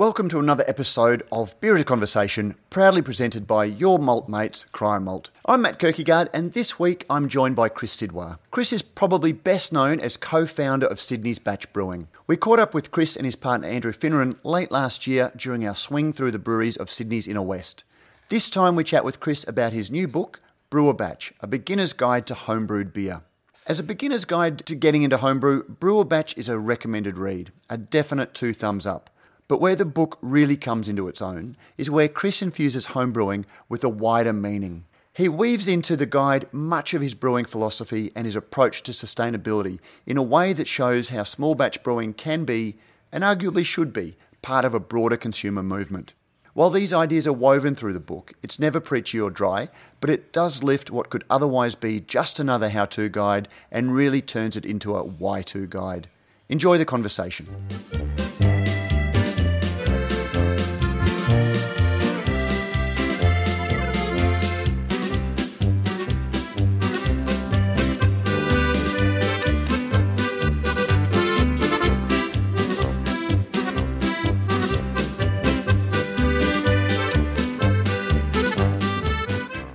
Welcome to another episode of Beer is a Conversation, proudly presented by your malt mates, Cryer Malt. I'm Matt Kirkegaard, and this week I'm joined by Chris Sidwa. Chris is probably best known as co-founder of Sydney's Batch Brewing. We caught up with Chris and his partner Andrew Fineran late last year during our swing through the breweries of Sydney's Inner West. This time we chat with Chris about his new book, Brew a Batch, a beginner's guide to homebrewed beer. As a beginner's guide to getting into homebrew, Brew a Batch is a recommended read, a definite two thumbs up. But where the book really comes into its own is where Chris infuses homebrewing with a wider meaning. He weaves into the guide much of his brewing philosophy and his approach to sustainability in a way that shows how small batch brewing can be, and arguably should be, part of a broader consumer movement. While these ideas are woven through the book, it's never preachy or dry, but it does lift what could otherwise be just another how to guide and really turns it into a why to guide. Enjoy the conversation.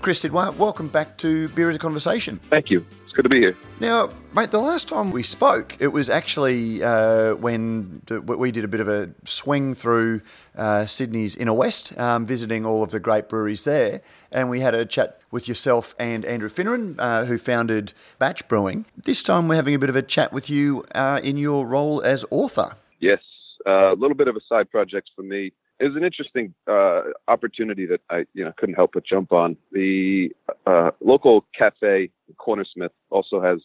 Chris Sidwa, welcome back to Beer as a Conversation. Thank you. It's good to be here. Now, mate, the last time we spoke, it was actually uh, when we did a bit of a swing through uh, Sydney's inner west, um, visiting all of the great breweries there, and we had a chat with yourself and Andrew Fineran, uh, who founded Batch Brewing. This time, we're having a bit of a chat with you uh, in your role as author. Yes, uh, a little bit of a side project for me it was an interesting uh, opportunity that I, you know, couldn't help but jump on. The uh, local cafe, Cornersmith, also has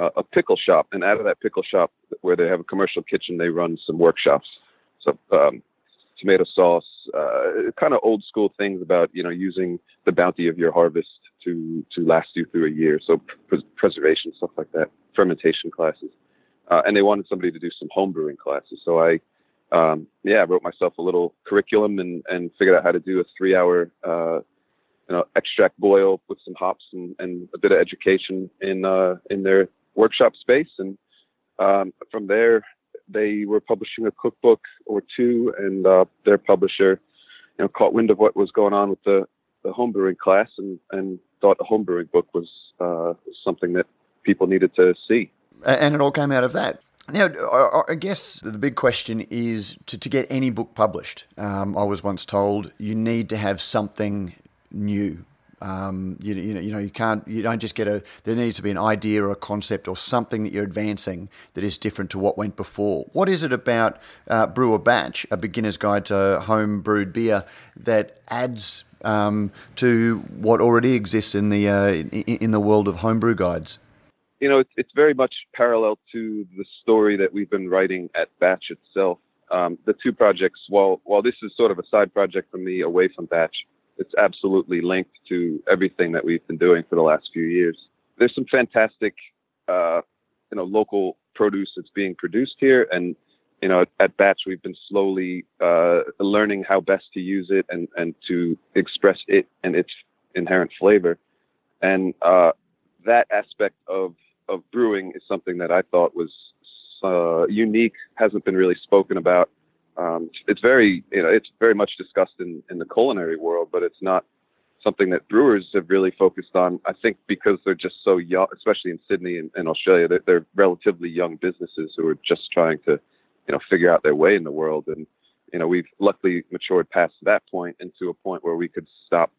uh, a pickle shop, and out of that pickle shop, where they have a commercial kitchen, they run some workshops. So, um, tomato sauce, uh, kind of old school things about you know using the bounty of your harvest to to last you through a year. So pres- preservation stuff like that, fermentation classes, uh, and they wanted somebody to do some home brewing classes. So I um, yeah, I wrote myself a little curriculum and, and figured out how to do a three hour, uh, you know, extract boil with some hops and, and a bit of education in, uh, in their workshop space. And, um, from there, they were publishing a cookbook or two and, uh, their publisher, you know, caught wind of what was going on with the, the homebrewing class and, and thought a homebrewing book was, uh, something that people needed to see. And it all came out of that. Now, I guess the big question is to, to get any book published. Um, I was once told you need to have something new. Um, you, you, know, you know, you can't, you don't just get a. There needs to be an idea or a concept or something that you're advancing that is different to what went before. What is it about uh, Brew a Batch, a beginner's guide to home brewed beer, that adds um, to what already exists in the uh, in, in the world of homebrew guides? You know, it's, it's very much parallel to the story that we've been writing at Batch itself. Um, the two projects, while while this is sort of a side project for me away from Batch, it's absolutely linked to everything that we've been doing for the last few years. There's some fantastic, uh, you know, local produce that's being produced here, and you know, at Batch we've been slowly uh, learning how best to use it and and to express it and its inherent flavor, and uh, that aspect of of brewing is something that I thought was uh, unique, hasn't been really spoken about. Um, it's very, you know, it's very much discussed in, in the culinary world, but it's not something that brewers have really focused on. I think because they're just so young, especially in Sydney and, and Australia, they're, they're relatively young businesses who are just trying to, you know, figure out their way in the world. And, you know, we've luckily matured past that point into a point where we could stop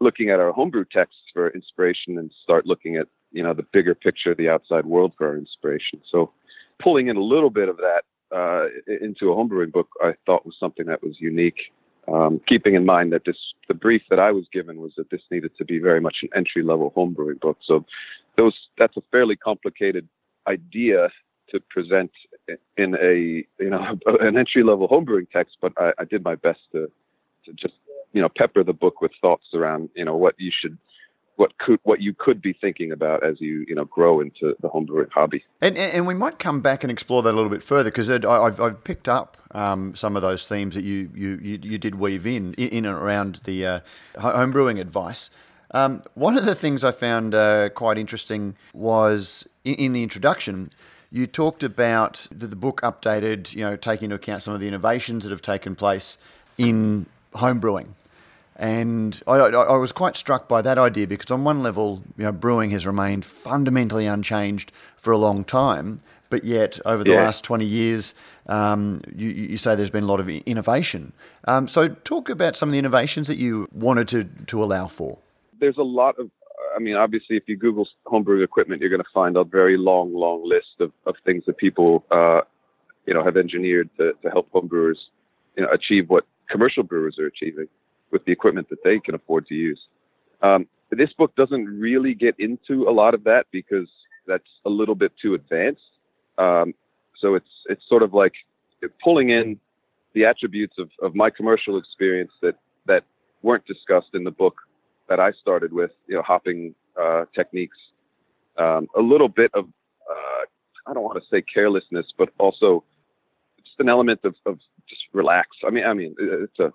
looking at our homebrew texts for inspiration and start looking at you know the bigger picture, the outside world for our inspiration. So pulling in a little bit of that uh, into a homebrewing book, I thought was something that was unique. Um, keeping in mind that this the brief that I was given was that this needed to be very much an entry level homebrewing book. So those that's a fairly complicated idea to present in a you know an entry level homebrewing text, but I, I did my best to to just you know pepper the book with thoughts around you know what you should what could what you could be thinking about as you you know grow into the homebrewing hobby. And and we might come back and explore that a little bit further because I've I've picked up um, some of those themes that you you you, did weave in in and around the uh, homebrewing advice. Um, one of the things I found uh, quite interesting was in, in the introduction you talked about the, book updated, you know, taking into account some of the innovations that have taken place in homebrewing. And I, I, I, was quite struck by that idea because, on one level, you know, brewing has remained fundamentally unchanged for a long time, but yet over the yeah. last 20 years, um, you, you, say there's been a lot of innovation. Um, so, talk about some of the innovations that you wanted to, to allow for. There's a lot of, I mean, obviously, if you Google homebrew equipment, you're going to find a very long, long list of, of things that people, uh, you know, have engineered to, to help homebrewers, you know, achieve what commercial brewers are achieving with the equipment that they can afford to use. Um, this book doesn't really get into a lot of that because that's a little bit too advanced. Um, so it's it's sort of like pulling in the attributes of, of my commercial experience that that weren't discussed in the book that I started with, you know, hopping uh, techniques, um, a little bit of uh, I don't want to say carelessness, but also just an element of, of just relax. I mean, I mean, it's a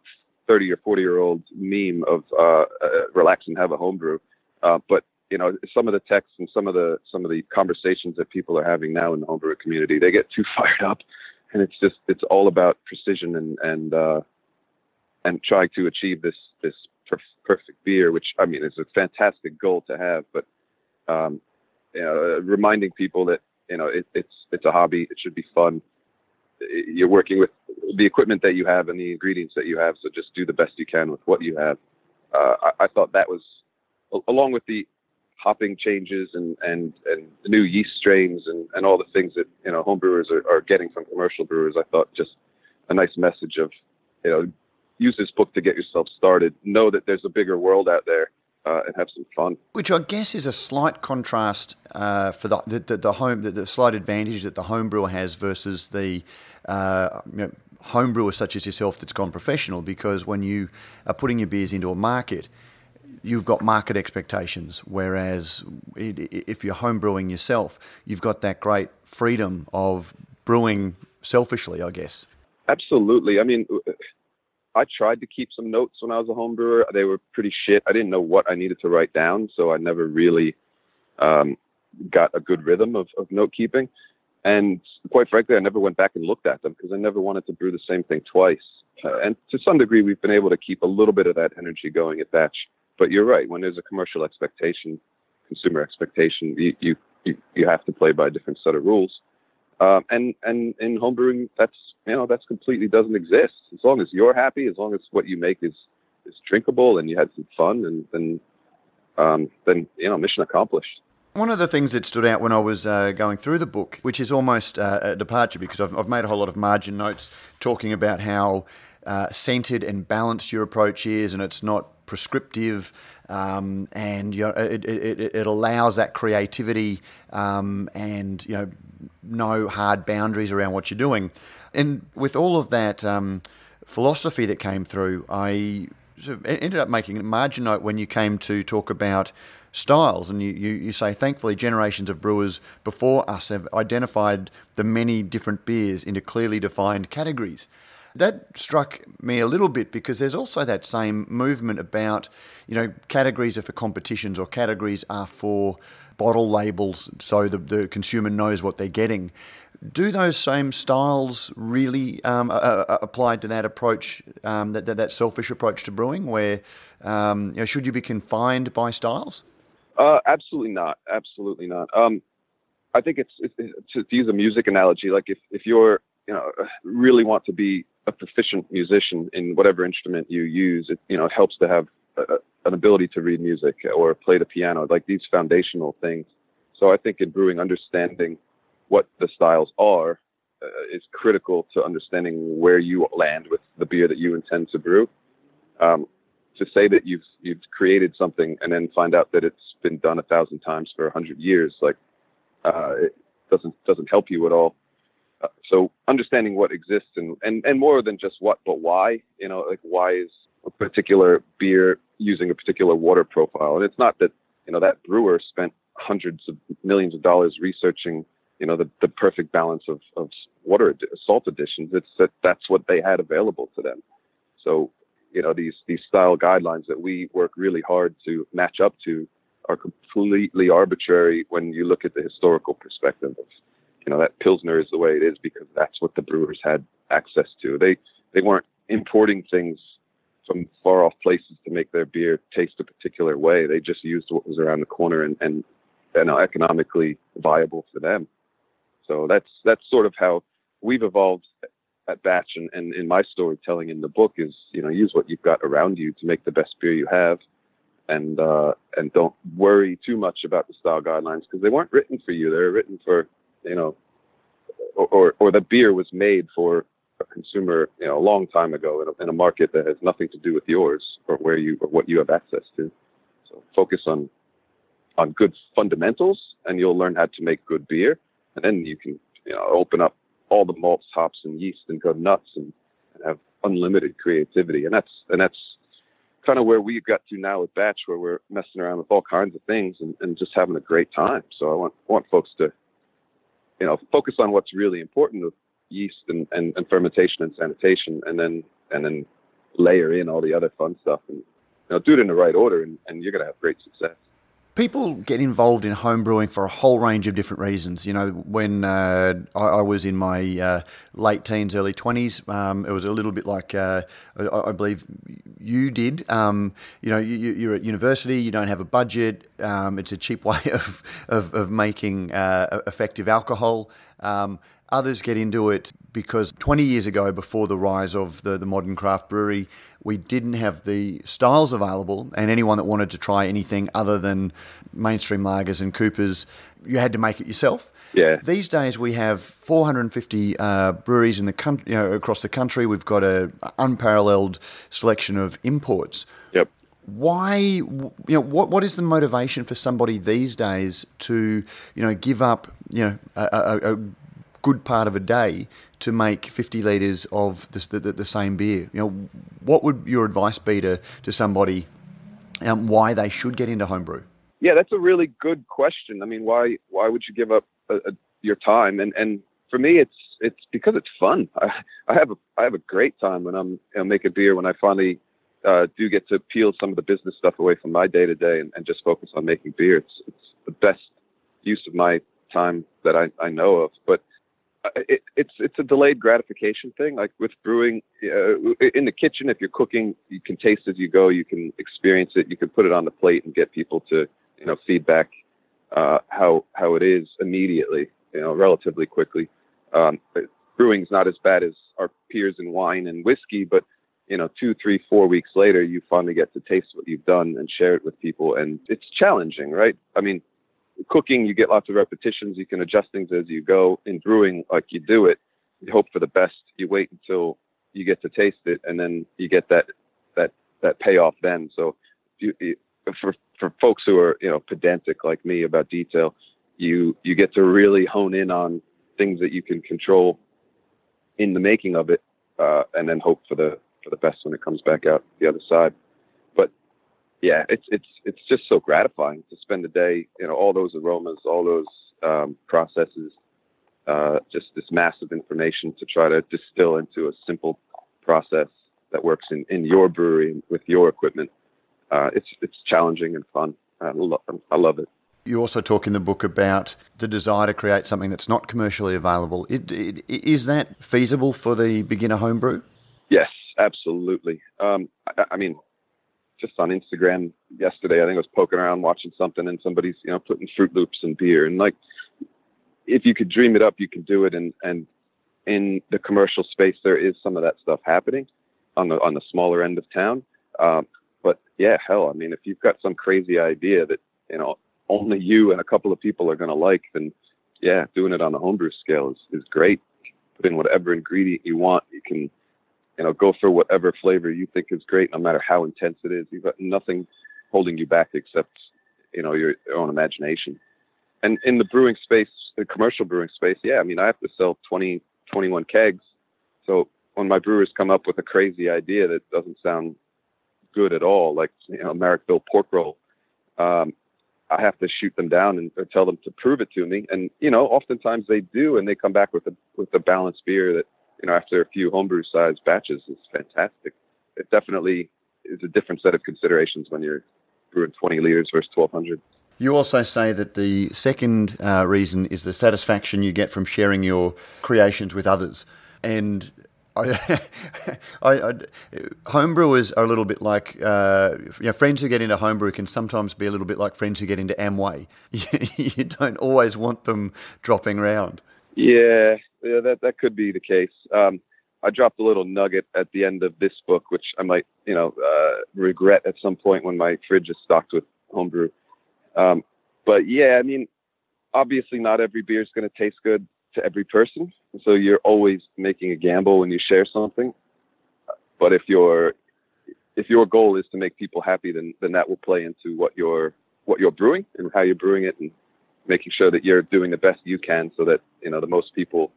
30 or 40 year old meme of uh, uh, relax and have a homebrew. Uh, but you know, some of the texts and some of the some of the conversations that people are having now in the homebrew community, they get too fired up, and it's just it's all about precision and and uh, and trying to achieve this this perf- perfect beer, which I mean is a fantastic goal to have, but um, you know, reminding people that you know it, it's it's a hobby, it should be fun. You're working with the equipment that you have and the ingredients that you have. So just do the best you can with what you have. Uh, I, I, thought that was, along with the hopping changes and, and, and the new yeast strains and, and all the things that, you know, homebrewers are, are getting from commercial brewers. I thought just a nice message of, you know, use this book to get yourself started. Know that there's a bigger world out there uh, and have some fun. Which I guess is a slight contrast uh, for the, the, the home the, the, slight advantage that the home brewer has versus the uh, you know, home brewers such as yourself that's gone professional because when you are putting your beers into a market, you've got market expectations. Whereas if you're home brewing yourself, you've got that great freedom of brewing selfishly, I guess. Absolutely. I mean, I tried to keep some notes when I was a home brewer. They were pretty shit. I didn't know what I needed to write down, so I never really um, got a good rhythm of, of note keeping. And quite frankly, I never went back and looked at them because I never wanted to brew the same thing twice. Uh, and to some degree, we've been able to keep a little bit of that energy going at Batch. But you're right. When there's a commercial expectation, consumer expectation, you you you, you have to play by a different set of rules. Um, and and in homebrewing, that's you know that's completely doesn't exist. As long as you're happy, as long as what you make is is drinkable and you had some fun, and then um, then you know mission accomplished. One of the things that stood out when I was uh, going through the book, which is almost uh, a departure because I've, I've, made a whole lot of margin notes talking about how uh, centered and balanced your approach is, and it's not prescriptive, um, and you know, it, it, it, allows that creativity um, and you know no hard boundaries around what you're doing. And with all of that um, philosophy that came through, I sort of ended up making a margin note when you came to talk about styles. And you, you, you say, thankfully, generations of brewers before us have identified the many different beers into clearly defined categories. That struck me a little bit because there's also that same movement about, you know, categories are for competitions or categories are for bottle labels so the, the consumer knows what they're getting. Do those same styles really um, uh, apply to that approach, um, that, that, that, selfish approach to brewing, where um, you know, should you be confined by styles? Uh, absolutely not. Absolutely not. Um, I think it's, it's, it's, to use a music analogy. Like if if you're you know really want to be a proficient musician in whatever instrument you use, it you know it helps to have a, an ability to read music or play the piano. Like these foundational things. So I think in brewing, understanding what the styles are uh, is critical to understanding where you land with the beer that you intend to brew. Um, to say that you've you've created something and then find out that it's been done a thousand times for a hundred years, like uh, it doesn't doesn't help you at all. Uh, so understanding what exists and, and and more than just what, but why. You know, like why is a particular beer using a particular water profile? And it's not that you know that brewer spent hundreds of millions of dollars researching you know the, the perfect balance of, of water salt additions it's that that's what they had available to them so you know these these style guidelines that we work really hard to match up to are completely arbitrary when you look at the historical perspective of you know that pilsner is the way it is because that's what the brewers had access to. They they weren't importing things from far off places to make their beer taste a particular way. They just used what was around the corner and and you know, economically viable for them. So that's that's sort of how we've evolved at Batch and, and in my storytelling in the book is you know use what you've got around you to make the best beer you have, and uh, and don't worry too much about the style guidelines because they weren't written for you. They were written for you know, or, or the beer was made for a consumer, you know, a long time ago in a, in a market that has nothing to do with yours or where you or what you have access to. So focus on on good fundamentals, and you'll learn how to make good beer, and then you can you know open up all the malts, hops, and yeast and go nuts and, and have unlimited creativity. And that's and that's kind of where we've got to now with Batch, where we're messing around with all kinds of things and, and just having a great time. So I want want folks to you know focus on what's really important with yeast and, and, and fermentation and sanitation, and then and then layer in all the other fun stuff and you know do it in the right order, and, and you're gonna have great success people get involved in home brewing for a whole range of different reasons. You know, when uh, I, I, was in my uh, late teens, early 20s, um, it was a little bit like uh, I, I, believe you did. Um, you know, you, are at university, you don't have a budget, um, it's a cheap way of, of, of making uh, effective alcohol. Um, others get into it because 20 years ago, before the rise of the, the modern craft brewery, we didn't have the styles available, and anyone that wanted to try anything other than mainstream lagers and Coopers, you had to make it yourself. Yeah. These days we have 450 uh, breweries in the country, you know, across the country. We've got an unparalleled selection of imports. Yep. Why, you know, what what is the motivation for somebody these days to, you know, give up, you know, a, a, a good part of a day to make 50 litres of the, the, the, same beer. You know, what would your advice be to, to somebody um, why they should get into homebrew? Yeah, that's a really good question. I mean, why why would you give up a, a, your time? And and for me, it's it's because it's fun. I, I have a I have a great time when I'm you know, making beer. When I finally uh, do get to peel some of the business stuff away from my day to day and just focus on making beer. It's it's the best use of my time that I, I know of. But it, it's it's a delayed gratification thing. Like with brewing, uh, in the kitchen, if you're cooking, you can taste as you go. You can experience it. You can put it on the plate and get people to you know feedback uh, how how it is immediately. You know, relatively quickly. Um, brewing's not as bad as our peers in wine and whiskey, but you know, two, three, four weeks later, you finally get to taste what you've done and share it with people, and it's challenging, right? I mean, cooking, you get lots of repetitions. You can adjust things as you go. In brewing, like you do it, you hope for the best. You wait until you get to taste it, and then you get that that that payoff then. So, you, you, for for folks who are you know pedantic like me about detail, you you get to really hone in on things that you can control in the making of it, uh, and then hope for the for the best when it comes back out the other side yeah, it's it's it's just so gratifying to spend a day, you know, all those aromas, all those um, processes, uh, just this massive information to try to distill into a simple process that works in, in your brewery with your equipment. Uh, it's it's challenging and fun. I, lo- I love it. You also talk in the book about the desire to create something that's not commercially available. It, it, is that feasible for the beginner homebrew? Yes, absolutely. Um, I, I mean, just on Instagram yesterday. I think I was poking around watching something, and somebody's you know putting Froot Loops and beer, and like if you could dream it up, you could do it. And and in the commercial space, there is some of that stuff happening on the on the smaller end of town. Um, but yeah, hell, I mean, if you've got some crazy idea that you know only you and a couple of people are going to like, then yeah, doing it on the homebrew scale is is great. Put in whatever ingredient you want. You can you know, go for whatever flavor you think is great, no matter how intense it is. You've got nothing holding you back except, you know, your, your own imagination. And in the brewing space, the commercial brewing space, yeah, I mean, I have to sell 20, 21 kegs. So when my brewers come up with a crazy idea that doesn't sound good at all, like, you know, Marrickville pork roll, um, I have to shoot them down and tell them to prove it to me. And, you know, oftentimes they do, and they come back with a, with a balanced beer that, you know, after a few homebrew sized batches is fantastic. It definitely is a different set of considerations when you're brewing 20 liters versus 1200. You also say that the second uh, reason is the satisfaction you get from sharing your creations with others. And I, I, I, homebrewers are a little bit like uh, you know, friends who get into homebrew can sometimes be a little bit like friends who get into Amway. you don't always want them dropping around. Yeah, yeah, that that could be the case. Um, I dropped a little nugget at the end of this book, which I might, you know, uh, regret at some point when my fridge is stocked with homebrew. Um, but yeah, I mean, obviously not every beer is going to taste good to every person. So you're always making a gamble when you share something. But if your if your goal is to make people happy, then then that will play into what you're what you're brewing and how you're brewing it, and making sure that you're doing the best you can, so that you know the most people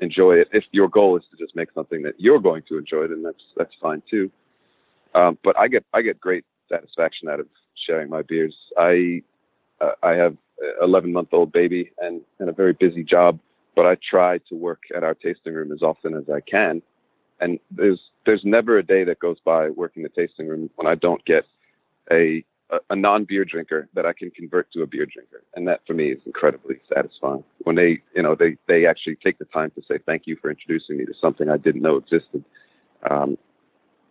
enjoy it. If your goal is to just make something that you're going to enjoy, then that's that's fine too. Um, but I get I get great satisfaction out of sharing my beers. I uh, I have 11 month old baby and, and a very busy job, but I try to work at our tasting room as often as I can. And there's there's never a day that goes by working the tasting room when I don't get a a, a non beer drinker that I can convert to a beer drinker, and that for me is incredibly satisfying. When they you know they they actually take the time to say thank you for introducing me to something I didn't know existed. Um,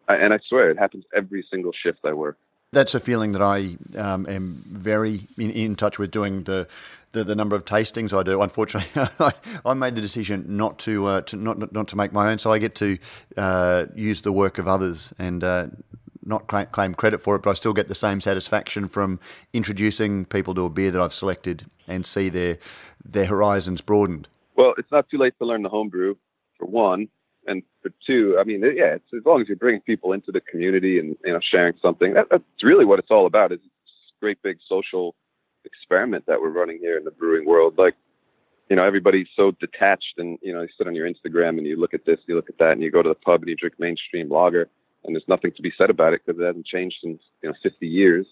I, and I swear it happens every single shift I work that's a feeling that I um, am very in, in, touch with doing the, the, the number of tastings I do. Unfortunately, I, I made the decision not to uh, to not not to make my own, so I get to uh, use the work of others and. Uh, not claim credit for it, but I still get the same satisfaction from introducing people to a beer that I've selected and see their their horizons broadened. Well, it's not too late to learn the homebrew, for one and for two, I mean, yeah, it's as long as you're bringing people into the community and you know sharing something. That, that's really what it's all about. It's a great big social experiment that we're running here in the brewing world. Like, you know, everybody's so detached, and you know, you sit on your Instagram and you look at this, you look at that, and you go to the pub and you drink mainstream lager, and there's nothing to be said about it because it hasn't changed in you know 50 years.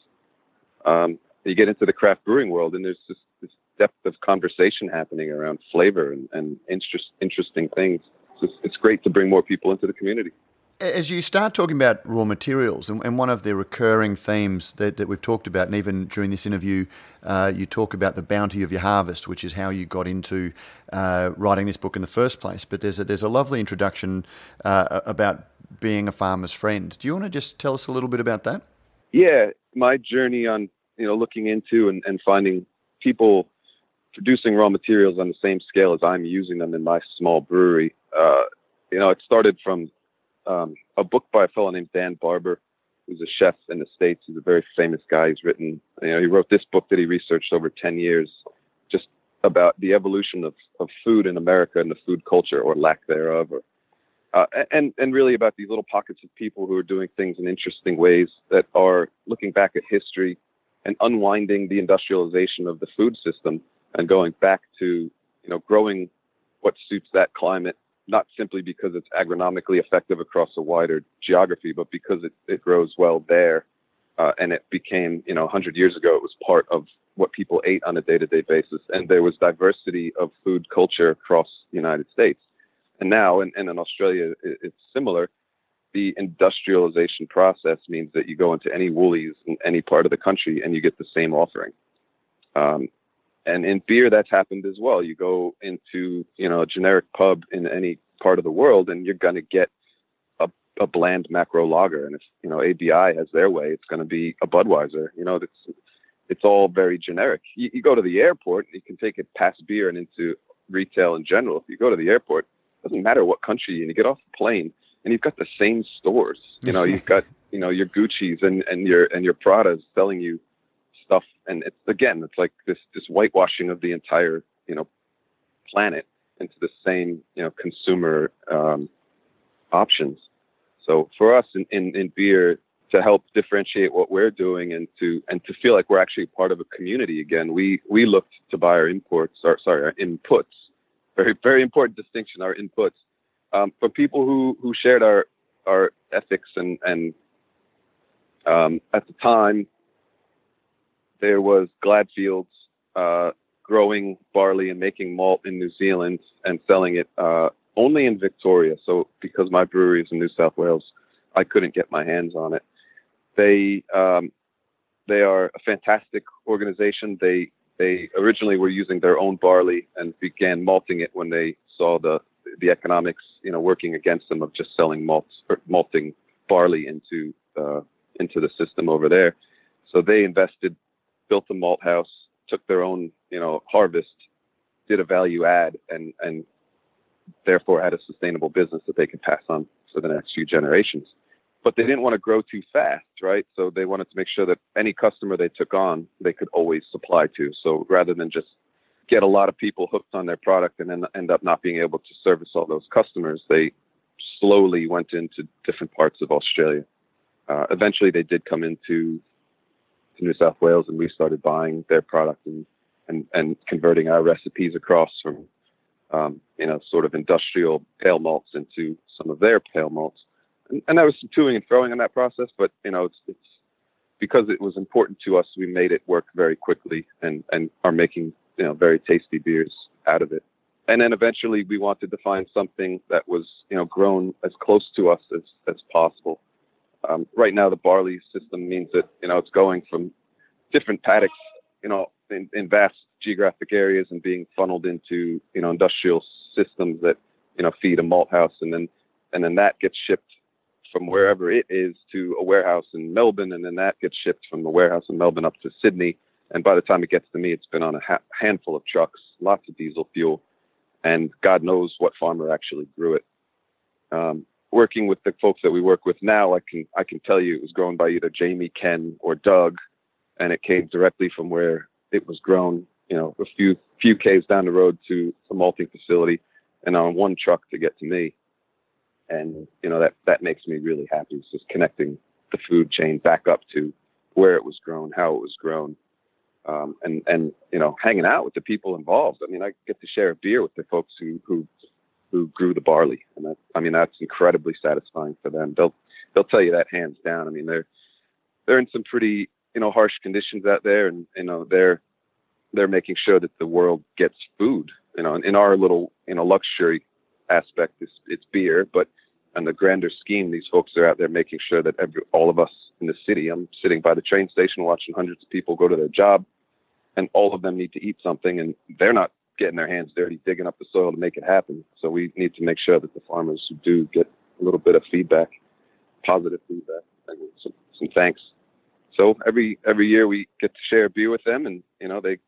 Um, you get into the craft brewing world, and there's just this depth of conversation happening around flavor and, and interest, interesting things it's, it's great to bring more people into the community. As you start talking about raw materials, and, and one of the recurring themes that, that, we've talked about, and even during this interview, uh, you talk about the bounty of your harvest, which is how you got into uh, writing this book in the first place. But there's a, there's a lovely introduction uh, about being a farmer's friend. Do you want to just tell us a little bit about that? Yeah, my journey on you know looking into and, and finding people producing raw materials on the same scale as I'm using them in my small brewery. Uh, you know, it started from um, a book by a fellow named Dan Barber, who's a chef in the States. He's a very famous guy. He's written, you know, he wrote this book that he researched over 10 years just about the evolution of, of food in America and the food culture or lack thereof. Or, uh, and, and really about these little pockets of people who are doing things in interesting ways that are looking back at history and unwinding the industrialization of the food system and going back to you know growing what suits that climate not simply because it's agronomically effective across a wider geography but because it, it grows well there uh, and it became you know 100 years ago it was part of what people ate on a day-to-day basis. And there was diversity of food culture across the united states and now and, and in australia it's similar. The industrialization process means that you go into any woolies in any part of the country and you get the same offering. Um, and in beer that's happened as well. You go into you know a generic pub in any part of the world and you're going to get a, a bland macro lager. And if you know abi has their way it's going to be a budweiser. You know it's it's all very generic. You, you go to the airport you can take it past beer and into retail in general. If you go to the airport doesn't matter what country and you get off the plane and you've got the same stores you know you've got you know your gucci's and and your and your pradas selling you stuff. And it's again, it's like this this whitewashing of the entire you know planet into the same you know consumer um, options. So for us in, in, in beer to help differentiate what we're doing and to and to feel like we're actually part of a community again, we we looked to buy our imports or sorry our inputs. Very very important distinction. Our inputs um, for people who who shared our our ethics and and um, at the time there was Gladfields uh, growing barley and making malt in New Zealand and selling it uh, only in Victoria. So because my brewery is in New South Wales, I couldn't get my hands on it. They um, they are a fantastic organization. They they originally were using their own barley and began malting it when they saw the the economics, you know, working against them of just selling malts or malting barley into uh, into the system over there. So they invested, built a malt house, took their own, you know, harvest, did a value add, and and therefore had a sustainable business that they could pass on for the next few generations. But they didn't want to grow too fast, right? So they wanted to make sure that any customer they took on, they could always supply to. So rather than just get a lot of people hooked on their product and then end up not being able to service all those customers, they slowly went into different parts of Australia. Uh, eventually, they did come into to New South Wales, and we started buying their product and and, and converting our recipes across from um, you know sort of industrial pale malts into some of their pale malts. And, there was some toing and throwing in that process, but you know it's it's because it was important to us, we made it work very quickly and and are making you know very tasty beers out of it and then eventually we wanted to find something that was you know grown as close to us as as possible. Um, right now, the barley system means that you know it's going from different paddocks, you know, in, in vast geographic areas and being funneled into you know industrial systems that you know feed a malt house, and then and then that gets shipped from wherever it is to a warehouse in Melbourne, and then that gets shipped from the warehouse in Melbourne up to Sydney. And by the time it gets to me, it's been on a ha- handful of trucks, lots of diesel fuel and God knows what farmer actually grew it. Um, working with the folks that we work with now, I can I can tell you it was grown by either Jamie, Ken, or Doug, and it came directly from where it was grown. You know, a few few k's down the road to a malting facility, and on one truck to get to me. And you know that that makes me really happy. It's just connecting the food chain back up to where it was grown, how it was grown, um, and and you know hanging out with the people involved. I mean, I get to share a beer with the folks who who who grew the barley, and that, I mean that's incredibly satisfying for them. They'll they'll tell you that hands down. I mean they're they're in some pretty you know harsh conditions out there, and you know they're they're making sure that the world gets food. You know, in our little you know luxury aspect, it's, it's beer, but on the grander scheme, these folks are out there making sure that every, all of us in the city. I'm sitting by the train station watching hundreds of people go to their job and all of them need to eat something, and they're not getting their hands dirty digging up the soil to make it happen. So we need to make sure that the farmers who do get a little bit of feedback, positive feedback, and some, some thanks. So every every year we get to share a beer with them, and you know they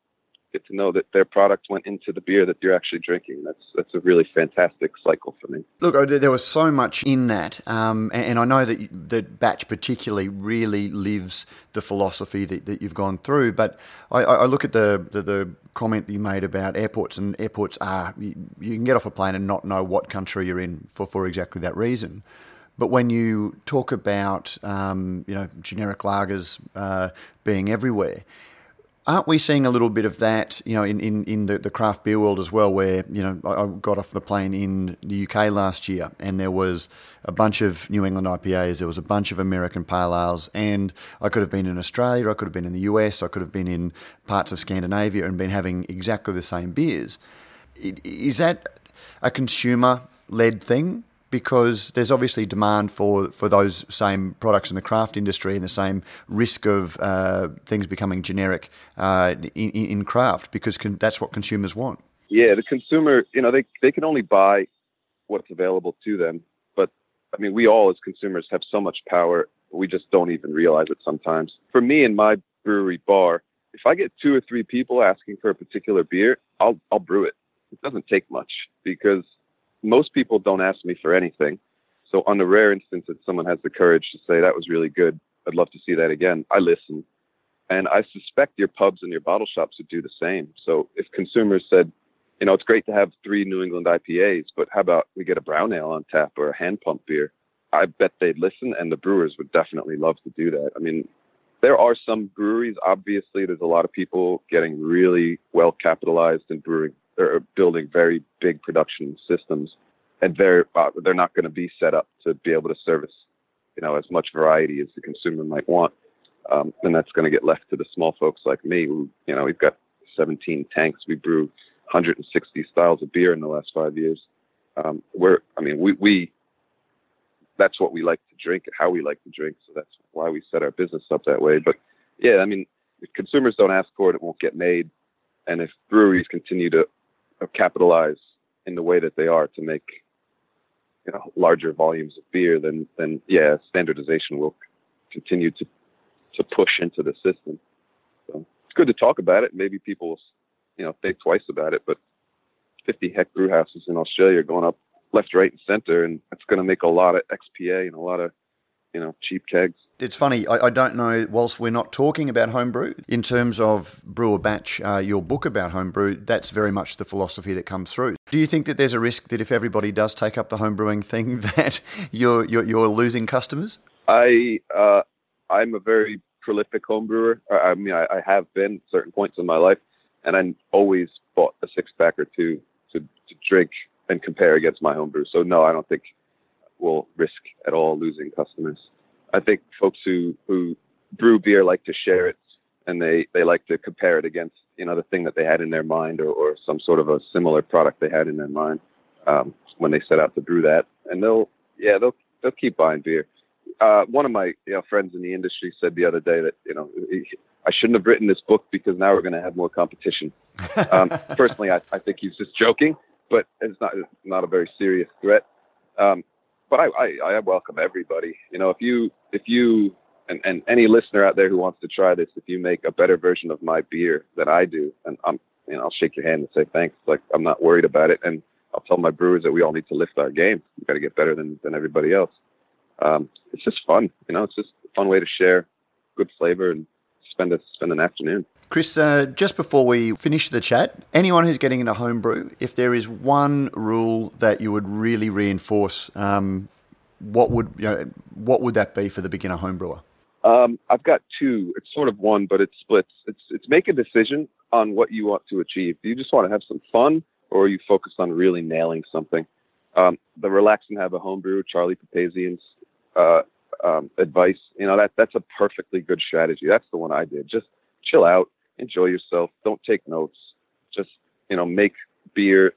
to know that their product went into the beer that you're actually drinking. That's that's a really fantastic cycle for me. Look, there was so much in that, um, and, I know that that batch particularly really lives the philosophy that, that you've gone through. But I, I look at the, the, the comment that you made about airports, and airports are you, you can get off a plane and not know what country you're in for for exactly that reason. But when you talk about um, you know generic lagers uh, being everywhere, Aren't we seeing a little bit of that, you know, in, in, in the, the craft beer world as well, where, you know, I got off the plane in the UK last year and there was a bunch of New England IPAs, there was a bunch of American Pale Ales, and I could have been in Australia, I could have been in the US, I could have been in parts of Scandinavia and been having exactly the same beers. Is that a consumer led thing? Because there's obviously demand for, for those same products in the craft industry and the same risk of uh, things becoming generic uh, in, in, craft because con- that's what consumers want. Yeah, the consumer, you know, they, they can only buy what's available to them. But I mean, we all as consumers have so much power, we just don't even realize it sometimes. For me in my brewery bar, if I get two or three people asking for a particular beer, I'll, I'll brew it. It doesn't take much because most people don't ask me for anything. So on the rare instance that someone has the courage to say that was really good, I'd love to see that again. I listen, and I suspect your pubs and your bottle shops would do the same. So if consumers said, you know, it's great to have three New England IPAs, but how about we get a brown ale on tap or a hand pump beer? I bet they'd listen, and the brewers would definitely love to do that. I mean, there are some breweries. Obviously, there's a lot of people getting really well capitalized in brewing they're building very big production systems, and they're uh, they're not going to be set up to be able to service you know as much variety as the consumer might want. Um, and that's going to get left to the small folks like me who you know we've got 17 tanks. We brew 160 styles of beer in the last five years. Um, we're I mean we we that's what we like to drink and how we like to drink. So that's why we set our business up that way. But yeah, I mean, if consumers don't ask for it, it won't get made. And if breweries continue to capitalize in the way that they are to make you know larger volumes of beer, then then yeah, standardization will continue to to push into the system. So it's good to talk about it. Maybe people you know think twice about it, but 50 hec brew houses in Australia are going up left, right, and center, and it's going to make a lot of XPA and a lot of you know cheap kegs. It's funny. I, I don't know. Whilst we're not talking about homebrew in terms of Brew a Batch, uh, your book about homebrew, that's very much the philosophy that comes through. Do you think that there's a risk that if everybody does take up the homebrewing thing, that you're you're, you're losing customers? I uh, I'm a very prolific homebrewer. I, I mean, I, I have been at certain points in my life, and I always bought a six pack or two to, to drink and compare against my homebrew. So no, I don't think we'll risk at all losing customers. I think folks who who brew beer like to share it, and they they like to compare it against you know the thing that they had in their mind or, or some sort of a similar product they had in their mind um, when they set out to brew that, and they'll yeah they'll they'll keep buying beer. Uh, one of my you know, friends in the industry said the other day that you know I shouldn't have written this book because now we're going to have more competition. Um, personally, I, I think he's just joking, but it's not it's not a very serious threat. Um, but I, I, I welcome everybody. You know, if you if you and, and any listener out there who wants to try this, if you make a better version of my beer than I do, and I'm you know I'll shake your hand and say thanks. Like I'm not worried about it, and I'll tell my brewers that we all need to lift our game. We got to get better than than everybody else. Um, it's just fun, you know. It's just a fun way to share good flavor and spend a spend an afternoon. Chris, uh, just before we finish the chat, anyone who's getting into homebrew, if there is one rule that you would really reinforce, um, what would you know, what would that be for the beginner homebrewer? Um, I've got two. It's sort of one, but it splits. It's it's make a decision on what you want to achieve. Do you just want to have some fun, or are you focused on really nailing something? Um, the relax and have a homebrew, Charlie Papazian's uh, um, advice. You know that that's a perfectly good strategy. That's the one I did. Just chill out, enjoy yourself. Don't take notes. Just you know, make beer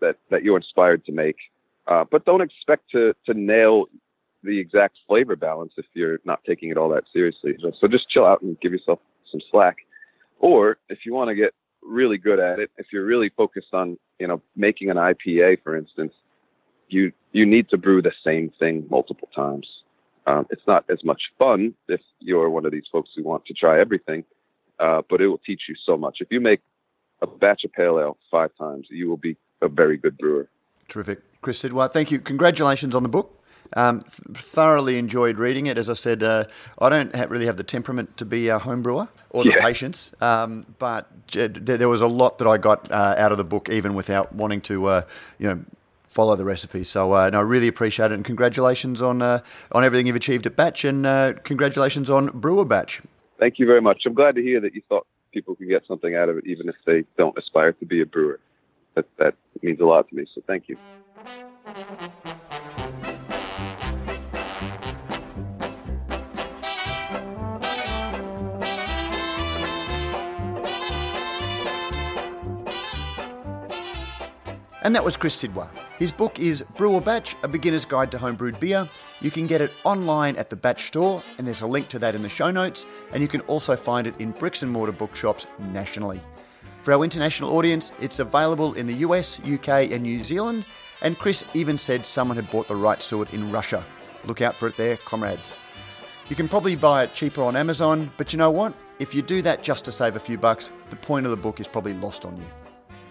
that that you're inspired to make. Uh, but don't expect to to nail the exact flavor balance if you're not taking it all that seriously. So just chill out and give yourself some slack. Or if you want to get really good at it, if you're really focused on you know making an IPA, for instance, you you need to brew the same thing multiple times. Um, it's not as much fun if you're one of these folks who want to try everything, uh, but it will teach you so much. If you make a batch of pale ale five times, you will be a very good brewer. Terrific. Chris Sidwa, thank you. Congratulations on the book. Um, thoroughly enjoyed reading it. As I said, uh, I don't have, really have the temperament to be a home brewer or the yeah. patience, um, but uh, there was a lot that I got uh, out of the book, even without wanting to, uh, you know, follow the recipe. So, uh, no, I really appreciate it, and congratulations on uh, on everything you've achieved at Batch, and congratulations on Brew a Batch. Thank you very much. I'm glad to hear that you thought people could get something out of it, even if they don't aspire to be a brewer. That that means a lot to me. So, thank you. And that was Chris Sidwa. His book is Brew a Batch, A Beginner's Guide to Homebrewed Beer. You can get it online at the Batch Store, and there's a link to that in the show notes, and you can also find it in bricks and mortar bookshops nationally. For our international audience, it's available in the US, UK, and New Zealand, and Chris even said someone had bought the rights to it in Russia. Look out for it there, comrades. You can probably buy it cheaper on Amazon, but you know what? If you do that just to save a few bucks, the point of the book is probably lost on you.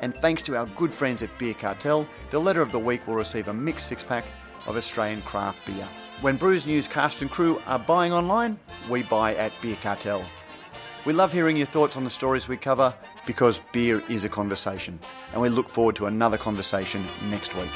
and thanks to our good friends at Beer Cartel, the letter of the week will receive a mixed six pack of Australian craft beer. When Brews News cast and crew are buying online, we buy at Beer Cartel. We love hearing your thoughts on the stories we cover because beer is a conversation, and we look forward to another conversation next week.